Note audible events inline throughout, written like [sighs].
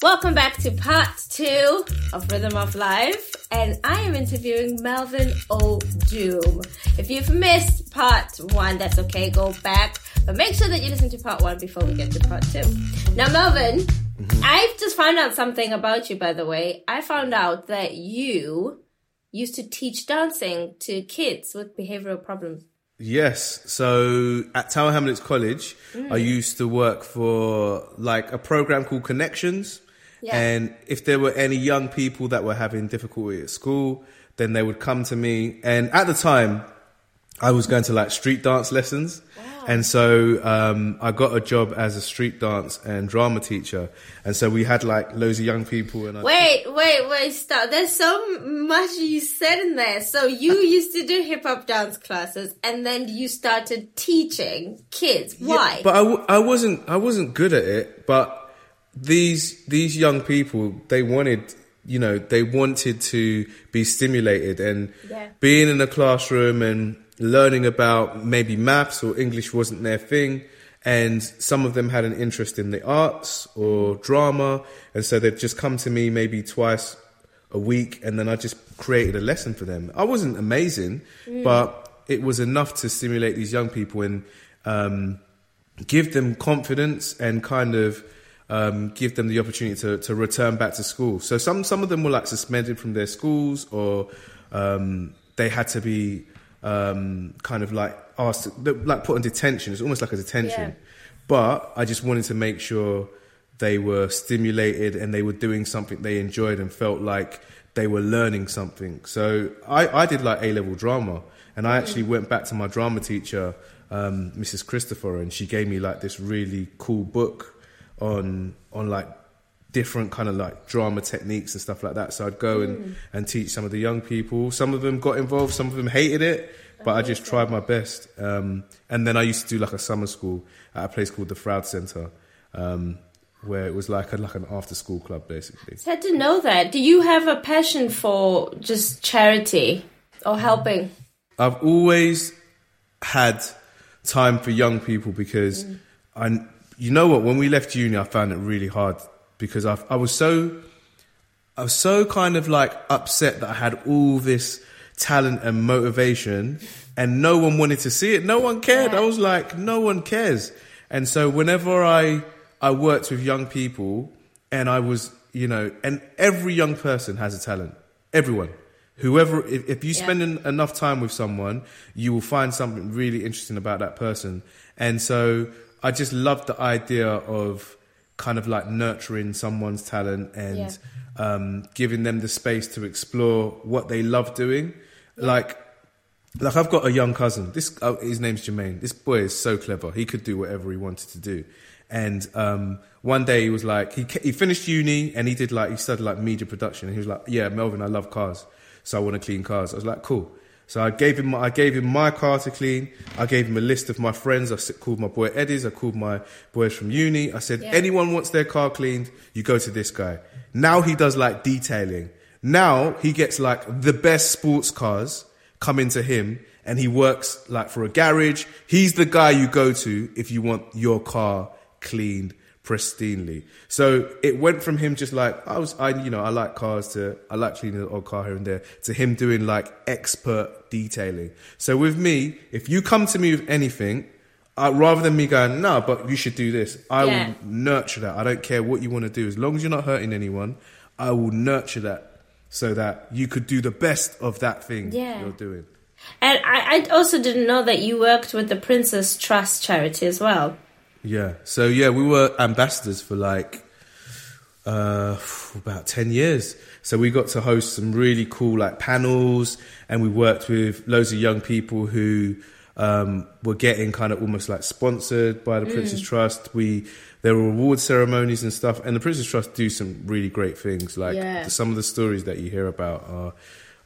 Welcome back to part two of Rhythm of Life, and I am interviewing Melvin Odoom. If you've missed part one, that's okay, go back, but make sure that you listen to part one before we get to part two. Now, Melvin, mm-hmm. I've just found out something about you, by the way. I found out that you used to teach dancing to kids with behavioral problems. Yes. So at Tower Hamlets College, I mm. used to work for like a program called Connections. Yeah. And if there were any young people that were having difficulty at school, then they would come to me. And at the time, I was going to like street dance lessons. And so um, I got a job as a street dance and drama teacher. And so we had like loads of young people. And I Wait, wait, wait, stop. There's so much you said in there. So you [laughs] used to do hip hop dance classes and then you started teaching kids. Why? Yeah, but I, w- I wasn't I wasn't good at it. But these these young people they wanted you know they wanted to be stimulated and Yeah. being in a classroom and learning about maybe maths or English wasn't their thing. And some of them had an interest in the arts or drama, and so they'd just come to me maybe twice a week, and then I just created a lesson for them. I wasn't amazing, but it was enough to stimulate these young people and um, give them confidence and kind of um, give them the opportunity to, to return back to school. So some some of them were like suspended from their schools, or um, they had to be um, kind of like asked, to, like put on detention. It's almost like a detention. Yeah. But I just wanted to make sure they were stimulated and they were doing something they enjoyed and felt like they were learning something. So I, I did like A level drama, and I actually went back to my drama teacher, um, Mrs. Christopher, and she gave me like this really cool book on on like different kind of like drama techniques and stuff like that. So I'd go and, and teach some of the young people. Some of them got involved, some of them hated it, but I just tried my best. Um, and then I used to do like a summer school at a place called the Fraud Center, um, where it was like a, like an after school club basically. Sad to know that. Do you have a passion for just charity or helping? I've always had time for young people because I, you know what, when we left uni, I found it really hard because I, I was so, I was so kind of like upset that I had all this talent and motivation and no one wanted to see it. No one cared. I was like, no one cares. And so whenever I, I worked with young people and I was, you know, and every young person has a talent. Everyone. Whoever, if, if you spend en- enough time with someone, you will find something really interesting about that person. And so I just love the idea of kind of like nurturing someone's talent and Yeah. um, giving them the space to explore what they love doing. Like, like I've got a young cousin. This uh, his name's Jermaine. This boy is so clever. He could do whatever he wanted to do. And um, one day he was like, he he finished uni and he did like he studied like media production. And he was like, yeah, Melvin, I love cars, so I want to clean cars. I was like, cool. So I gave him I gave him my car to clean. I gave him a list of my friends. I called my boy Eddie's. I called my boys from uni. I said, Yeah. anyone wants their car cleaned, you go to this guy. Now he does like detailing. Now he gets like the best sports cars come into him and he works like for a garage. He's the guy you go to if you want your car cleaned pristinely. So it went from him just like I was, I you know, I like cars to I like cleaning the old car here and there to him doing like expert detailing. So with me, if you come to me with anything, uh, rather than me going, no, but you should do this, I Yeah. will nurture that. I don't care what you want to do, as long as you're not hurting anyone. I will nurture that so that you could do the best of that thing Yeah. you're doing. And I, I also didn't know that you worked with the Prince's Trust charity as well. Yeah. So yeah, we were ambassadors for like uh, about ten years. So we got to host some really cool like panels, and we worked with loads of young people who um, were getting kind of almost like sponsored by the Mm. Prince's Trust. We there were award ceremonies and stuff, and the Prince's Trust do some really great things. Like Yeah. some of the stories that you hear about are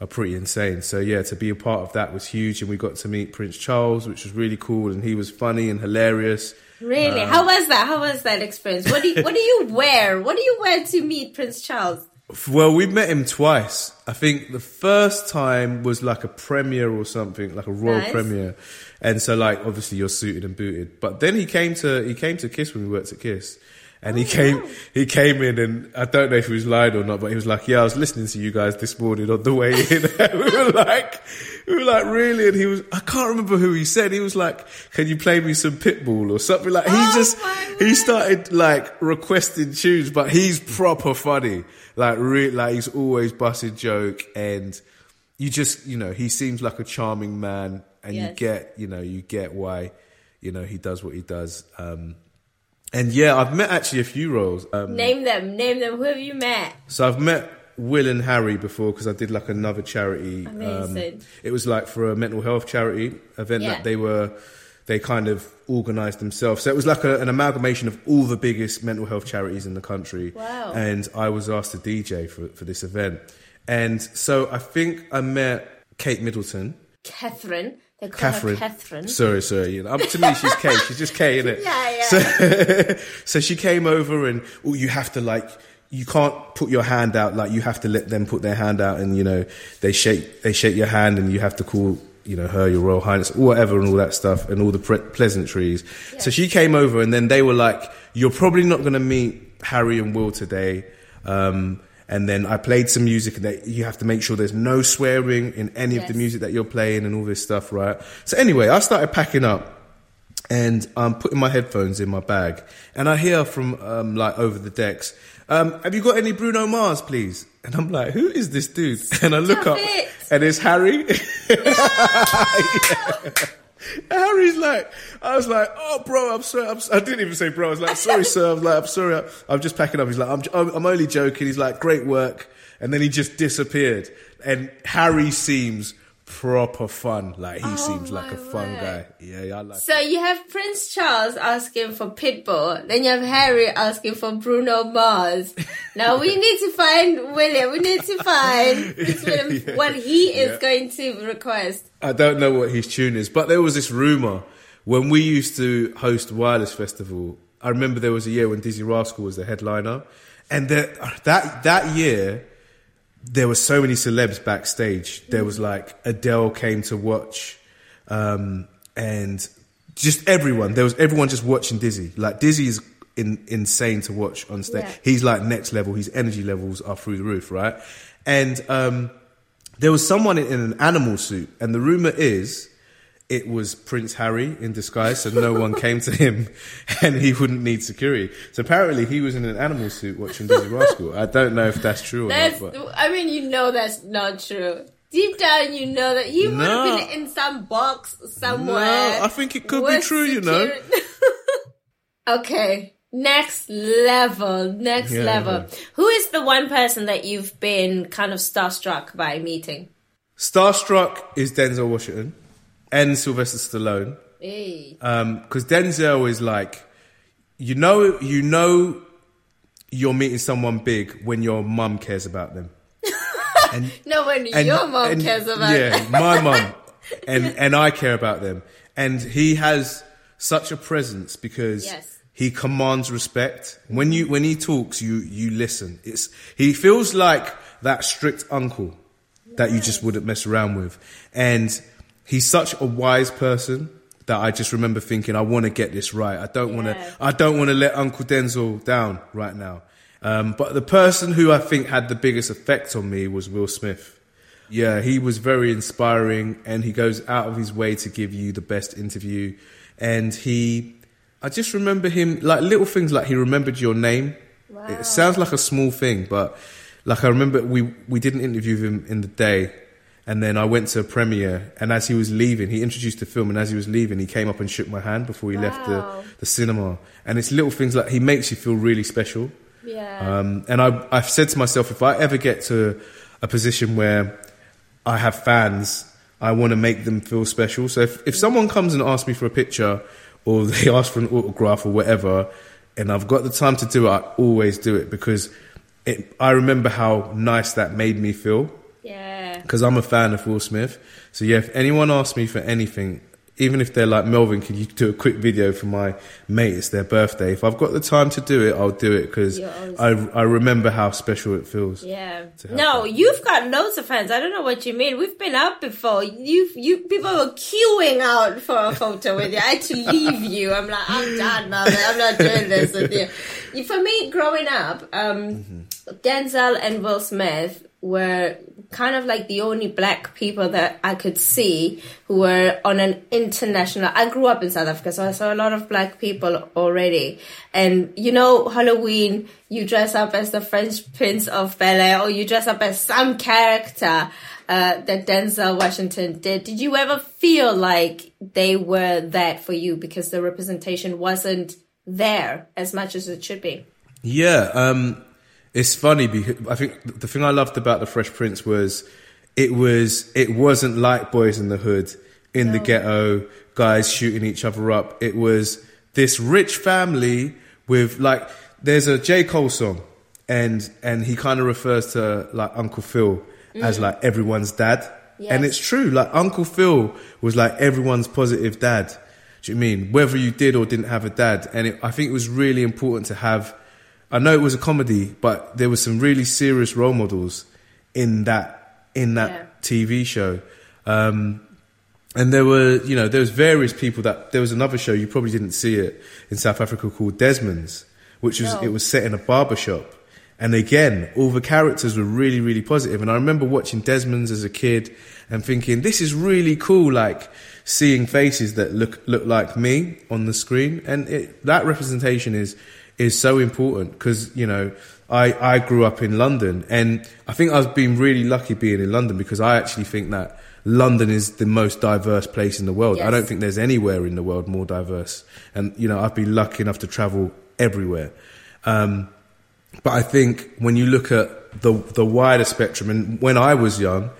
are pretty insane. So yeah, to be a part of that was huge, and we got to meet Prince Charles, which was really cool, and he was funny and hilarious. Really? Um, How was that? How was that experience? What do you, what do you wear? What do you wear to meet Prince Charles? Well, we met him twice. I think the first time was like a premiere or something, like a royal Nice. premiere, and so like obviously you're suited and booted. But then he came to he came to Kiss when we worked at Kiss, and Oh, he came he came in and I don't know if he was lying or not, but he was like, "Yeah, I was listening to you guys this morning on the way in." [laughs] we were like, we were like, "Really?" And he was I can't remember who he said. He was like, "Can you play me some Pitbull or something?" Like he Oh just, he started like requesting tunes, but he's proper funny. Like re- like he's always busting joke, and you just you know he seems like a charming man, and you get you know you get why you know he does what he does. Um, and yeah, I've met actually a few roles. Um, Name them. Name them. Who have you met? so I've met Will and Harry before because I did like another charity. Amazing. Um, it was like for a mental health charity event Yeah. that they were, they kind of organised themselves. So it was like a, an amalgamation of all the biggest mental health charities in the country. Wow. And I was asked to DJ for for this event, and so I think I met Kate Middleton. Catherine. They call Catherine. her Catherine. Sorry, sorry. You know, to me, she's Kate. She's just Kate, isn't it? [laughs] Yeah, yeah. So, [laughs] so she came over and, oh, you have to like, you can't put your hand out. Like, you have to let them put their hand out and, you know, they shake, they shake your hand and you have to call, you know, her, your Royal Highness, or whatever, and all that stuff and all the pre- pleasantries. So she came over and then they were like, you're probably not going to meet Harry and Will today. Um, and then I played some music and that you have to make sure there's no swearing in any of the music that you're playing and all this stuff, right? So anyway, I started packing up and I'm putting my headphones in my bag, and I hear from um, like over the decks, um, "Have you got any Bruno Mars, please?" And I'm like, "Who is this dude?" [laughs] And I look Stop up, it. and it's Harry. [laughs] [laughs] Harry's like, I was like, "Oh, bro, I'm sorry." I'm, I didn't even say bro. I was like, "Sorry, sir." I was like, "I'm sorry. I'm just packing up." He's like, "I'm, I'm, I'm only joking." He's like, "Great work," and then he just disappeared. And Harry seems proper fun. Like he oh seems like Oh a fun word. guy. Yeah, yeah, I like. So you have Prince Charles asking for Pitbull, then you have Harry asking for Bruno Mars. Now we [laughs] need to find William. We need to find [laughs] William what he is going to request. I don't know what his tune is, but there was this rumor when we used to host Wireless Festival. I remember there was a year when Dizzee Rascal was the headliner, and that that that year there were so many celebs backstage. There was like Adele came to watch, um, and just everyone. There was everyone just watching Dizzee. Like Dizzee is in, insane to watch on stage. Yeah. He's like next level. His energy levels are through the roof, right? And um, there was someone in, in an animal suit, and the rumor is it was Prince Harry in disguise, so no one came to him, [laughs] and he wouldn't need security. So apparently, he was in an animal suit watching Dizzee Rascal. I don't know if that's true or That's. not. But I mean, you know that's not true. Deep down, you know that he would No. have been in some box somewhere. No, I think it could be true, you know. [laughs] okay, next level, next Yeah, level. yeah. Who is the one person that you've been kind of starstruck by meeting? Starstruck is Denzel Washington and Sylvester Stallone. Hey. Um, because Denzel is like, you know, you know, you're meeting someone big when your mum cares about them. [laughs] No, when And- your mom and- cares about yeah, that. my mum, [laughs] and and I care about them, and he has such a presence because Yes. he commands respect. When you when he talks, you you listen. It's he feels like that strict uncle that you just wouldn't mess around with, and he's such a wise person. That I just remember thinking, I want to get this right. I don't want to. I don't want to let Uncle Denzel down right now. Um, but the person who I think had the biggest effect on me was Will Smith. Yeah, he was very inspiring and he goes out of his way to give you the best interview. And he, I just remember him, like little things like he remembered your name. It sounds like a small thing, but like I remember we, we didn't interview him in the day. And then I went to a premiere and as he was leaving, he introduced the film and as he was leaving, he came up and shook my hand before he left the, the cinema. And it's little things like he makes you feel really special. Yeah. Um, and I, I've said to myself, if I ever get to a position where I have fans, I want to make them feel special. So if, if someone comes and asks me for a picture or [laughs] they ask for an autograph or whatever, and I've got the time to do it, I always do it because it, I remember how nice that made me feel. Because I'm a fan of Will Smith. So yeah, if anyone asks me for anything, even if they're like Melvin, can you do a quick video for my mate? It's their birthday. If I've got the time to do it, I'll do it because I I remember how special it feels. Yeah. No, that. you've got loads of fans. I don't know what you mean. We've been out before. You you people were queuing out for a photo with you. I had to leave you. I'm like, I'm done, man. I'm not doing this with you. [laughs] You- For me, growing up, um, Denzel and Will Smith were kind of like the only black people that I could see who were on an international. I grew up in South Africa, so I saw a lot of black people already. And you know, Halloween, you dress up as the Fresh Prince of Bel Air, or you dress up as some character uh, that Denzel Washington did. Did you ever feel like they were that for you because the representation wasn't there as much as it should be? Yeah, um, it's funny because I think the thing I loved about the Fresh Prince was it was it wasn't like Boys in the Hood in the ghetto, guys shooting each other up. It was this rich family with like there's a J Cole song, and and he kind of refers to like Uncle Phil as mm. like everyone's dad, and it's true. Like Uncle Phil was like everyone's positive dad. Do you mean whether you did or didn't have a dad? And it, I think it was really important to have. I know it was a comedy, but there were some really serious role models in that in that Yeah. TV show. Um, and there were, you know, there was various people that there was another show you probably didn't see it in South Africa called Desmond's, which was No. it was set in a barber shop. And again, all the characters were really, really positive. And I remember watching Desmond's as a kid and thinking, this is really cool, like seeing faces that look look like me on the screen. And it, that representation is is so important because you know I I grew up in London, and I think I've been really lucky being in London because I actually think that London is the most diverse place in the world. I don't think there's anywhere in the world more diverse. And you know, I've been lucky enough to travel everywhere. Um, but I think when you look at the the wider spectrum, and when I was young,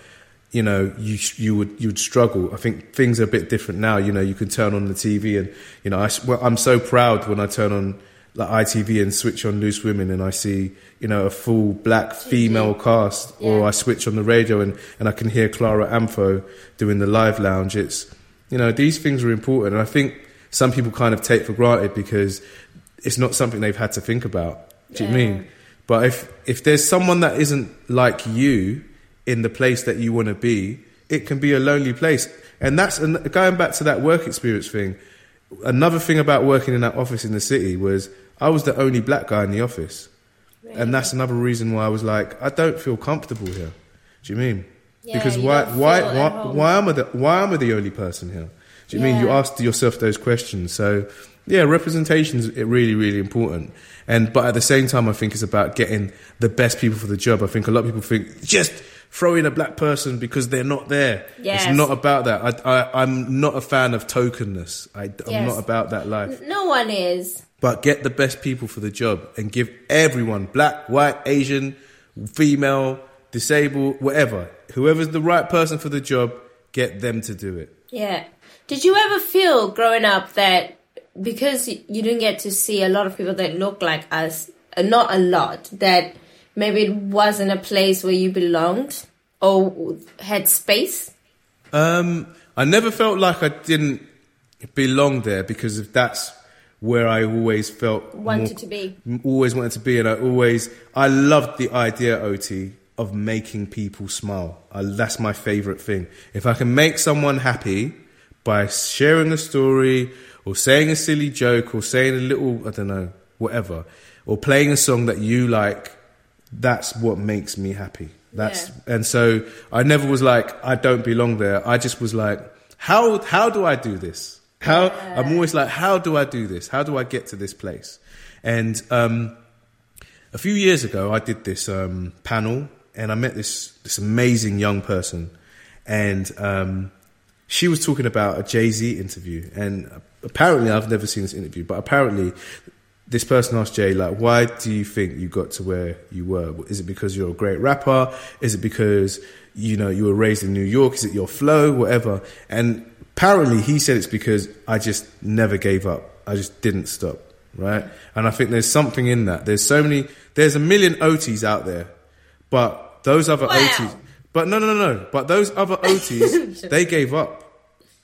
you know, you you would you would struggle. I think things are a bit different now. You know, you can turn on the TV, and you know, I, well, I'm so proud when I turn on like ITV and switch on Loose Women, and I see you know a full black female cast, or I switch on the radio and and I can hear Clara Amfo doing the live lounge. It's you know these things are important, and I think some people kind of take for granted because it's not something they've had to think about. Do you mean? But if if there's someone that isn't like you in the place that you want to be, it can be a lonely place. And that's and going back to that work experience thing. Another thing about working in that office in the city was I was the only black guy in the office, and that's another reason why I was like, I don't feel comfortable here. Do you mean? Yeah, because you why why why, why am I the why am I the only person here? Do you mean you Yeah. asked yourself those questions? So yeah, representation is really really important. And but at the same time, I think it's about getting the best people for the job. I think a lot of people think just throw in a black person because they're not there. Yes. It's not about that. I, I, I'm not a fan of tokenness. I, I'm Yes. not about that life. No one is. But get the best people for the job and give everyone, black, white, Asian, female, disabled, whatever, whoever's the right person for the job, get them to do it. Yeah. Did you ever feel growing up that because you didn't get to see a lot of people that look like us, uh, not a lot, that maybe it wasn't a place where you belonged or had space? Um, I never felt like I didn't belong there because if that's where I always felt Wanted more- to be. always wanted to be, and I always I loved the idea, Ot, of making people smile. I, that's my favorite thing. If I can make someone happy by sharing a story or saying a silly joke or saying a little, I don't know, whatever, or playing a song that you like, that's what makes me happy. That's Yeah. and so I never was like I don't belong there. I just was like, how how do I do this? How I'm always like, how do I do this? How do I get to this place? And um, a few years ago, I did this um, panel, and I met this this amazing young person, and um, she was talking about a Jay Z interview, and apparently I've never seen this interview, but apparently this person asked Jay, like, why do you think you got to where you were? Is it because you're a great rapper? Is it because you know you were raised in New York? Is it your flow, whatever? And apparently, he said it's because I just never gave up. I just didn't stop, right? And I think there's something in that. There's so many. There's a million OTs out there, but those other Wow. OTs. But no, no, no, no. But those other OTs, [laughs] they gave up.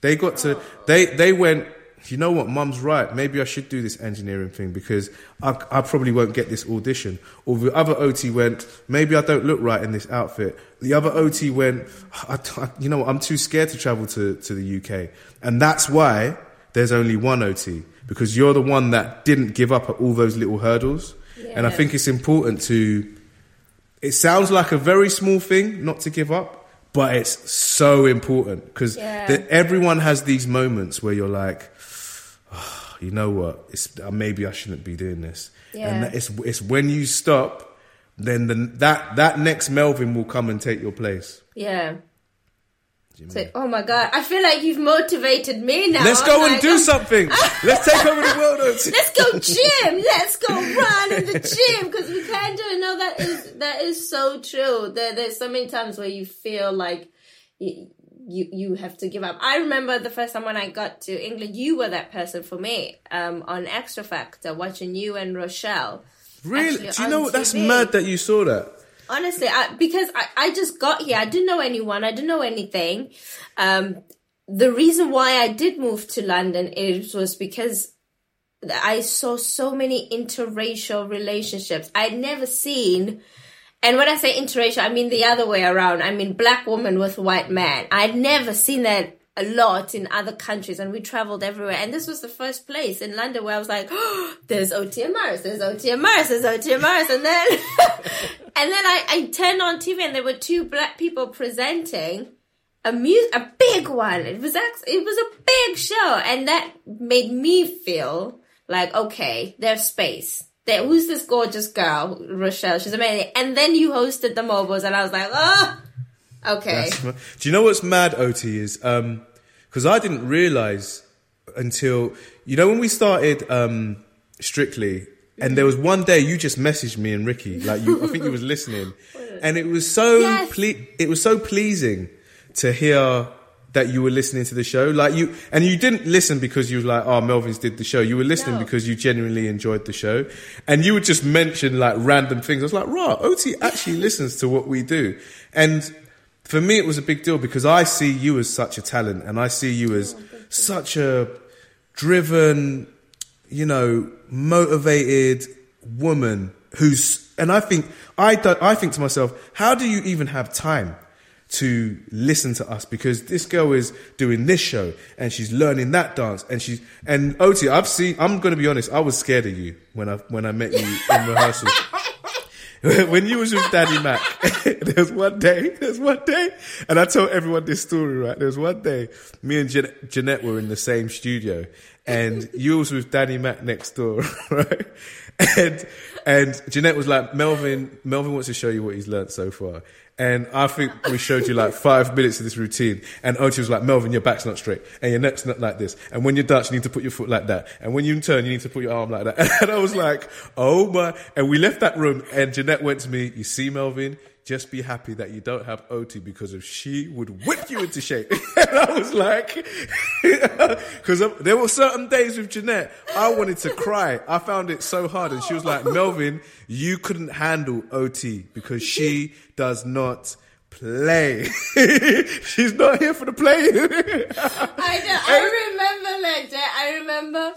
They got to. They they went. You know what? Mum's right. Maybe I should do this engineering thing because I, I probably won't get this audition. Or the other Oti went. Maybe I don't look right in this outfit. The other Oti went. I, I- you know what? I'm too scared to travel to to the UK, and that's why there's only one Oti because you're the one that didn't give up at all those little hurdles. And I think it's important to it sounds like a very small thing not to give up, but it's so important because Yeah. everyone has these moments where you're like, "Ah, [sighs] you know what, it's, uh, maybe I shouldn't be doing this. Yeah. And that- it's, it's when you stop, then the, that, that next Melvin will come and take your place. Yeah. So, oh my god, I feel like you've motivated me now. Let's I'm go and like, do oh, something. [laughs] Let's take over the world. [laughs] Let's go gym. Let's go run in the gym because we can do it. No, that is that is so true. There, there's so many times where you feel like you, you you have to give up. I remember the first time when I got to England, you were that person for me um, on Xtra Factor, watching you and Rochelle. Really? Do you know what? That's TV. mad that you saw that. Honestly, I, because I, I just got here, I didn't know anyone, I didn't know anything. Um, the reason why I did move to London is was because I saw so many interracial relationships. I'd never seen, and when I say interracial, I mean the other way around. I mean black woman with white man. I'd never seen that a lot in other countries, and we traveled everywhere. And this was the first place in London where I was like, oh, [gasps] "There's OT and there's OT and there's OT and then, [laughs] and then I, I turned on TV, and there were two black people presenting a mu- a big one. It was it was a big show, and that made me feel like okay, there's space. There, who's this gorgeous girl, Rochelle? She's amazing. And then you hosted the MOBOs, and I was like, oh, okay. That's Do you know what's mad, Oti, is because I didn't realize until, you know, when we started um, Strictly, and there was one day you just messaged me and Ricky, like you, I think you was [laughs] listening, and it was so, Yes. ple- it was so pleasing to hear that you were listening to the show, like you, and you didn't listen because you were like, oh, Melvin's did the show. You were listening No. because you genuinely enjoyed the show, and you would just mention like random things. I was like, right, Oti actually [laughs] listens to what we do, and for me, it was a big deal because I see you as such a talent, and I see you oh, as such a driven, you know, motivated woman who's. And I think I don't, I think to myself, how do you even have time? To listen to us because this girl is doing this show and she's learning that dance and she's and Oti, I've seen. I'm going to be honest. I was scared of you when I when I met you in rehearsal. [laughs] when you was with Danny Mac, [laughs] there's one day, there's one day, and I told everyone this story, right? There's one day, me and Jan- Janette were in the same studio, and you was with Danny Mac next door, [laughs] right? And, and Janette was like, Melvin, Melvin wants to show you what he's learnt so far. And I think we showed you like five minutes of this routine. And Oti was like, Melvin, your back's not straight. And your neck's not like this. And when you dance, you need to put your foot like that. And when you turn, you need to put your arm like that. [laughs] And I was like, oh my. And we left that room and Janette went to me, you see, Melvin, just be happy that you don't have Oti because if she would whip you into shape. [laughs] and I was like, [laughs] because there were certain days with Janette, I wanted to cry. I found it so hard. And she was like, Melvin, you couldn't handle Oti because she does not play. [laughs] She's not here for the play. I know. I remember like that. I remember.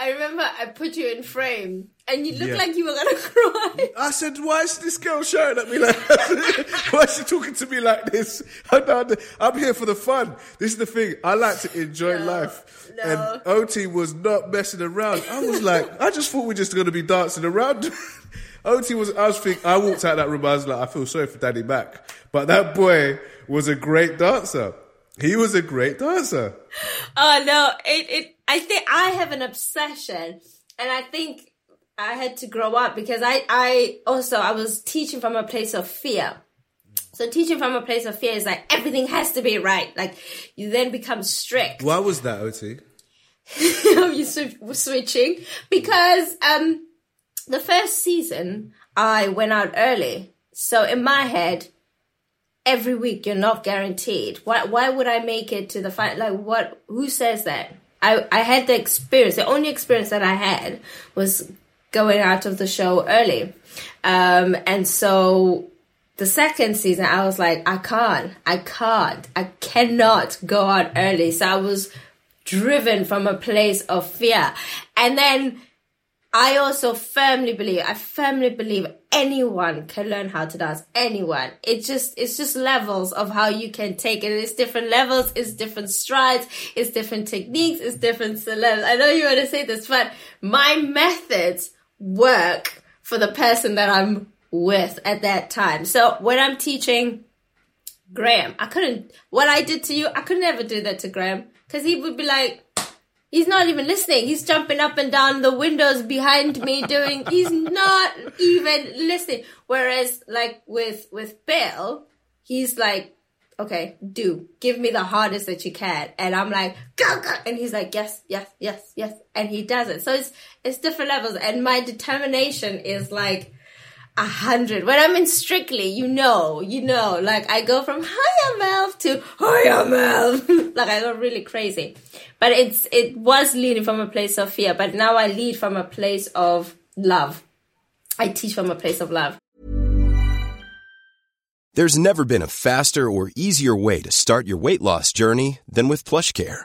I remember I put you in frame, and you looked Yeah. like you were gonna [laughs] cry. I said, why is this girl shouting at me like [laughs] Why is she talking to me like this? [laughs] I'm here for the fun. This is the thing. I like to enjoy No, life. no. And Oti was not messing around. I was like, I just thought we were just to be dancing around. Oti was, I was thinking, I walked out that room, I was like, I feel sorry for Danny Mac. But that boy was a great dancer. He was a great dancer. Oh no! It it. I think I have an obsession, and I think I had to grow up because I I also I was teaching from a place of fear. So teaching from a place of fear is like everything has to be right. Like you then become strict. Why was that, Oti? [laughs] you sw- switching because um the first season I went out early. So in my head, every week you're not guaranteed. Why why would I make it to the final? Like what? Who says that? I I had the experience. The only experience that I had was going out of the show early, um, and so the second season I was like, I can't, I can't, I cannot go out early. So I was driven from a place of fear, and then I also firmly believe, I firmly believe anyone can learn how to dance. Anyone. It's just, it's just levels of how you can take it. It's different levels, it's different strides, it's different techniques, it's different levels. I know you want to say this, but my methods work for the person that I'm with at that time. So when I'm teaching Graham, I couldn't, what I did to you, I could never do that to Graham because he would be like, He's not even listening. He's jumping up and down the windows behind me doing, he's not even listening. Whereas like with, with Bill, he's like, okay, do, give me the hardest that you can. And I'm like, go, go. And he's like, yes, yes, yes, yes. And he does it. So it's, it's different levels. And my determination is like, a hundred. When I'm in Strictly, you know, you know, like I go from hiya Melv to hiya Melv. [laughs] like I go really crazy. But it's, it was leading from a place of fear, but now I lead from a place of love. I teach from a place of love. There's never been a faster or easier way to start your weight loss journey than with PlushCare.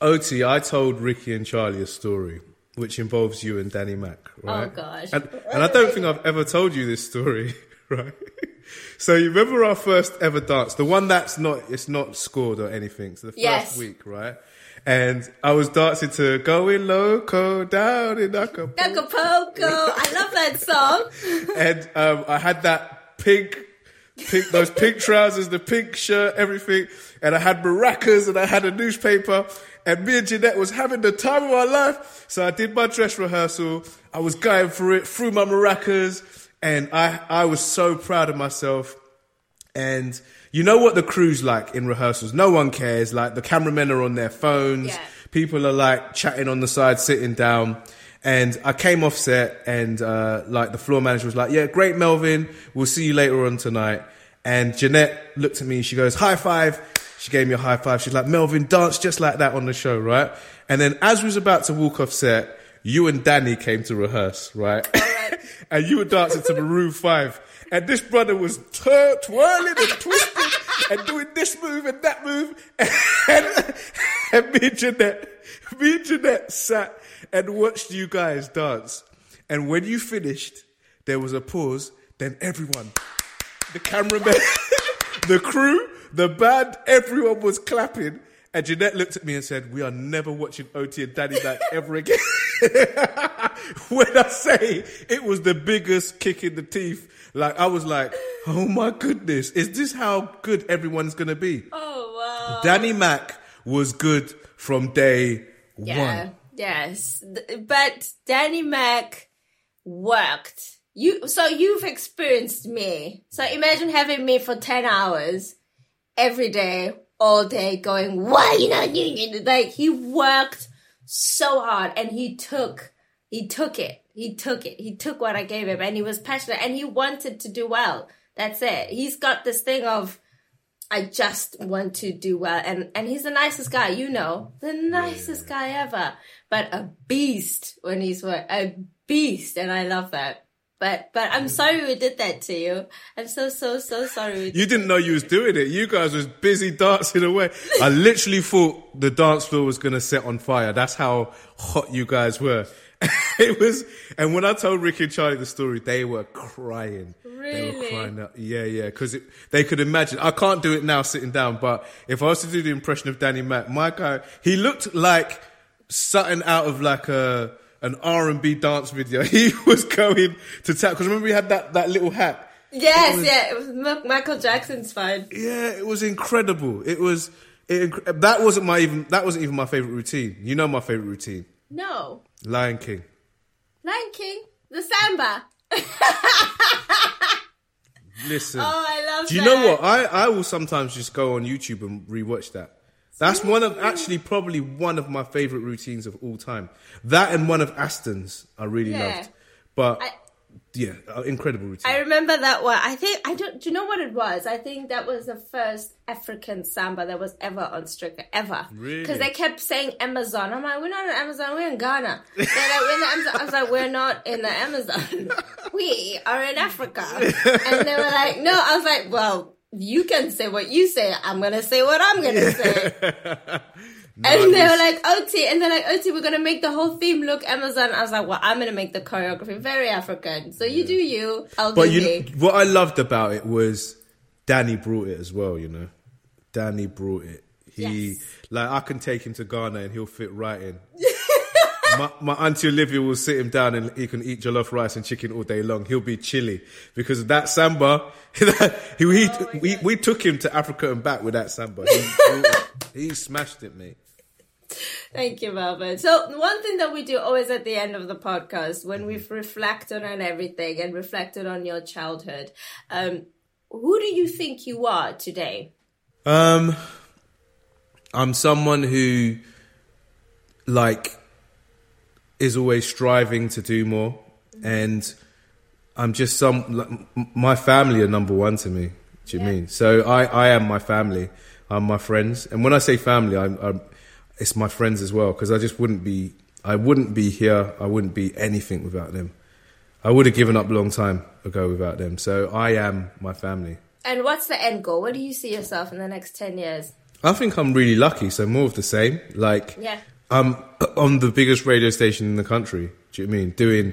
Oti, I told Ricky and Charlie a story which involves you and Danny Mac, right? Oh, gosh. And, and I don't think I've ever told you this story, [laughs] right? So you remember our first ever dance, the one that's not it's not scored or anything. So the first Yes. week, right? And I was dancing to "Going Loco" down in Acapulco, Acapulco. I love that song. [laughs] and um, I had that pink, pink, those pink trousers, the pink shirt, everything, and I had maracas and I had a newspaper, and me and Janette was having the time of our life. So I did my dress rehearsal. I was going for it through my maracas, and I I was so proud of myself. And you know what the crew's like in rehearsals? No one cares. Like the cameramen are on their phones. Yeah. People are like chatting on the side, sitting down. And I came off set and, uh, like the floor manager was like, yeah, great, Melvin. We'll see you later on tonight. And Janette looked at me. She goes, high five. She gave me a high five. She's like, Melvin, dance just like that on the show, right? And then as we was about to walk off set, you and Danny came to rehearse, right? [laughs] and you were dancing to Maroon 5. And this brother was tur- twirling and twisting and doing this move and that move. [laughs] And, and me and Janette, me and Janette sat and watched you guys dance. And when you finished, there was a pause. Then everyone, the cameraman, [laughs] the crew, the band, everyone was clapping. And Janette looked at me and said, We are never watching Oti and Danny Mac ever again. [laughs] when I say it was the biggest kick in the teeth, like I was like, Oh my goodness, is this how good everyone's gonna be? Oh, wow. Danny Mac was good from day Yeah. one. Yes. But Danny Mac worked. You so you've experienced me. So imagine having me for 10 hours every day, all day going, why you not it? Like he worked so hard and he took he took it. He took it. He took what I gave him and he was passionate and he wanted to do well. That's it. He's got this thing of I just want to do well. And, and he's the nicest guy, you know, the nicest guy ever, but a beast when he's work, a beast. And I love that. But, but I'm mm. sorry we did that to you. I'm so, so, so sorry. We You didn't know you was doing it. You guys was busy dancing away. I [laughs] literally thought the dance floor was gonna set on fire. That's how hot you guys were. [laughs] it was, and when I told Ricky and Charlie the story, they were crying. They were Really? crying out. Yeah, yeah, because they could imagine. I can't do it now sitting down, but if I was to do the impression of Danny Mac, my guy, he looked like something out of like a an R and B dance video. [laughs] He was going to tap because remember he had that that little hat. Yes, It was- yeah, it was Michael Jackson's fine. Yeah, it was incredible. It was. It, that wasn't my even. That wasn't even my favorite routine. You know my favorite routine, No. Lion King. Lion King, the samba. Listen. Oh, I love that. Do you that. know what? I I will sometimes just go on YouTube and rewatch that. That's one of actually probably one of my favorite routines of all time. That and one of Aston's I really Yeah. loved. But I- yeah, incredible routine. I remember that one. I think I don't. Do you know what it was? I think that was the first African samba that was ever on Strictly ever. Really? Because they kept saying Amazon. I'm like, we're not in Amazon. We're in Ghana. Like, we're in the Amazon. I was like, we're not in the Amazon. [laughs] we are in Africa. And they were like, no. I was like, well, you can say what you say. I'm gonna say what I'm gonna say. [laughs] And they were like, Oti, and they're like, Oti, we're gonna make the whole theme look Amazon. I was like, well, I'm gonna make the choreography very African. So you do you, I'll But do you, me. what I loved about it was Danny brought it as well. You know, Danny brought it. He Yes. like I can take him to Ghana and he'll fit right in. [laughs] my, my auntie Olivia will sit him down and he can eat jollof rice and chicken all day long. He'll be chilly because of that samba. [laughs] he, we, Oh we, we took him to Africa and back with that samba. He, he smashed it, mate. Thank you, Melvin. So one thing that we do always at the end of the podcast, when we've reflected on everything and reflected on your childhood, um, who do you think you are today? Um, I'm someone who, like, is always striving to do more, and I'm just some. My family are number one to me. Do you Yeah. mean? So I, I am my family. I'm my friends, and when I say family, I'm, I'm it's my friends as well because I just wouldn't be. I wouldn't be here. I wouldn't be anything without them. I would have given up a long time ago without them. So I am my family. And what's the end goal? Where do you see yourself in the next 10 years? I think I'm really lucky. So more of the same. Like, Yeah. I'm on the biggest radio station in the country. Do you know I mean? Doing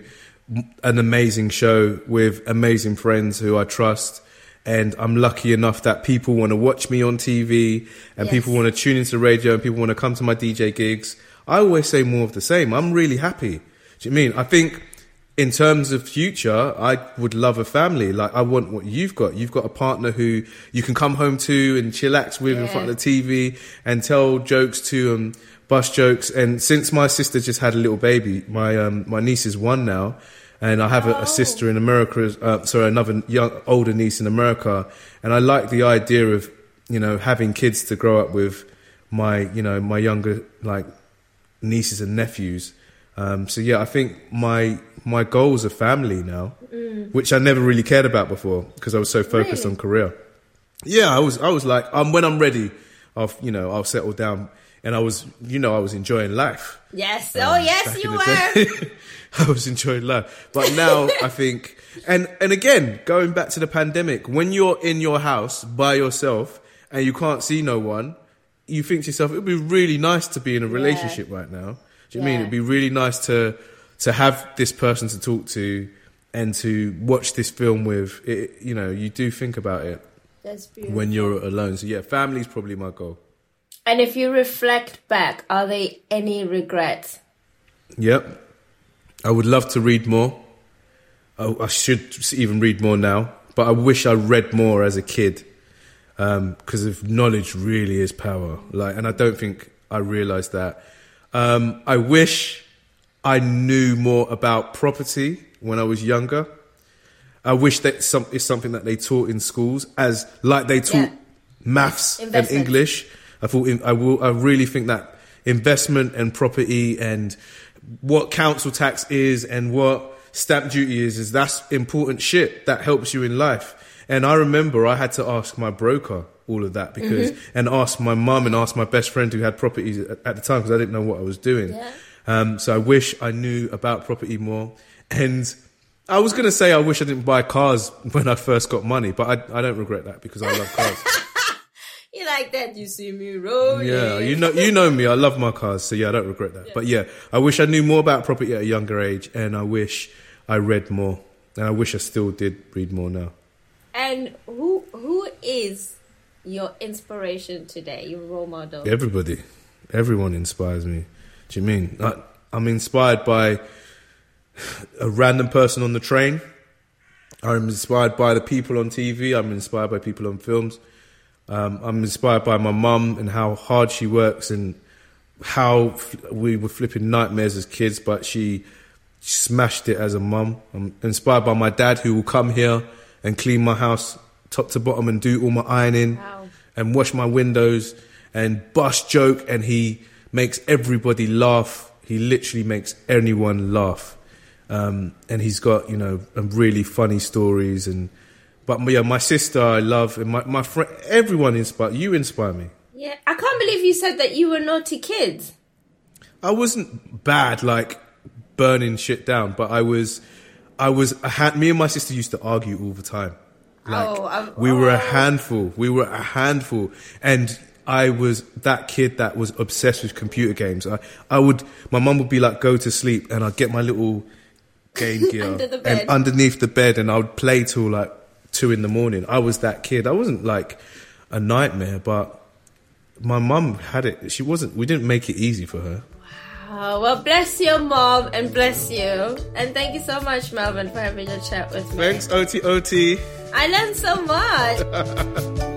an amazing show with amazing friends who I trust. And I'm lucky enough that people want to watch me on TV and Yes. people want to tune into the radio and people want to come to my DJ gigs. I always say more of the same. I'm really happy. Do you know I mean? I think in terms of future, I would love a family. Like I want what you've got. You've got a partner who you can come home to and chillax with in front of the TV and tell jokes to and bust jokes. And since my sister just had a little baby, my um, my niece is one now, and I have a, a sister in America. Uh, sorry, another young older niece in America, and I like the idea of you know having kids to grow up with my you know my younger like nieces and nephews. Um, so yeah, I think my my goals are family now, which I never really cared about before because I was so focused Really? on career. Yeah, I was I was like, um, when I'm ready, I'll you know I'll settle down, and I was you know I was enjoying life. Yes. oh, um, yes, you were. [laughs] I was enjoying life, but now [laughs] I think, and and again, going back to the pandemic, when you're in your house by yourself and you can't see no one, you think to yourself, it'd be really nice to be in a relationship right now. Do you mean it'd be really nice to to have this person to talk to and to watch this film with? It, you know, you do think about it when you're alone. So yeah, family's probably my goal. And if you reflect back, are there any regrets? Yep. I would love to read more. I, I should even read more now, but I wish I read more as a kid because if knowledge really is power. Like, and I don't think I realised that. Um, I wish I knew more about property when I was younger. I wish that some, it's something that they taught in schools, as like they taught Yeah. maths and Investment. English. I thought in, I will. I really think that investment and property and what council tax is and what stamp duty is is that's important shit that helps you in life. And I remember I had to ask my broker all of that because and ask my mum and ask my best friend who had properties at, at the time because I didn't know what I was doing. Yeah. Um, so I wish I knew about property more. And I was going to say I wish I didn't buy cars when I first got money, but I, I don't regret that because I love cars. [laughs] You like that? You see me rolling. yeah, you know, you know me. I love my cars, so yeah, I don't regret that. But yeah, I wish I knew more about property at a younger age, and I wish I read more, and I wish I still did read more now. And who who is your inspiration today? Your role model? Everybody, everyone inspires me. Do you mean I, I'm inspired by [sighs] a random person on the train? I'm inspired by the people on TV. I'm inspired by people on films. Um, I'm inspired by my mum and how hard she works and how f- we were flipping nightmares as kids, but she smashed it as a mum. I'm inspired by my dad who will come here and clean my house top to bottom and do all my ironing Wow. and wash my windows and bust joke and he makes everybody laugh. He literally makes anyone laugh. Um, and he's got, you know, really funny stories and, but yeah, my sister I love and my, my friend, everyone inspire, you inspire me. Yeah, I can't believe you said that you were naughty kids. I wasn't bad, like burning shit down, but I was, I was, I had, me and my sister used to argue all the time. Like, Oh, I'm- we were a oh. handful. We were a handful. And I was that kid that was obsessed with computer games. I, I would, my mum would be like, go to sleep, and I'd get my little game [laughs] gear Under the bed. and underneath the bed, and I would play till like two in the morning. I was that kid. I wasn't like a nightmare, but my mum had it. She wasn't, we didn't make it easy for her. Oh, well, bless your mom and bless you. And thank you so much, Melvin, for having a chat with me. Thanks, Oti Oti. I learned so much. [laughs]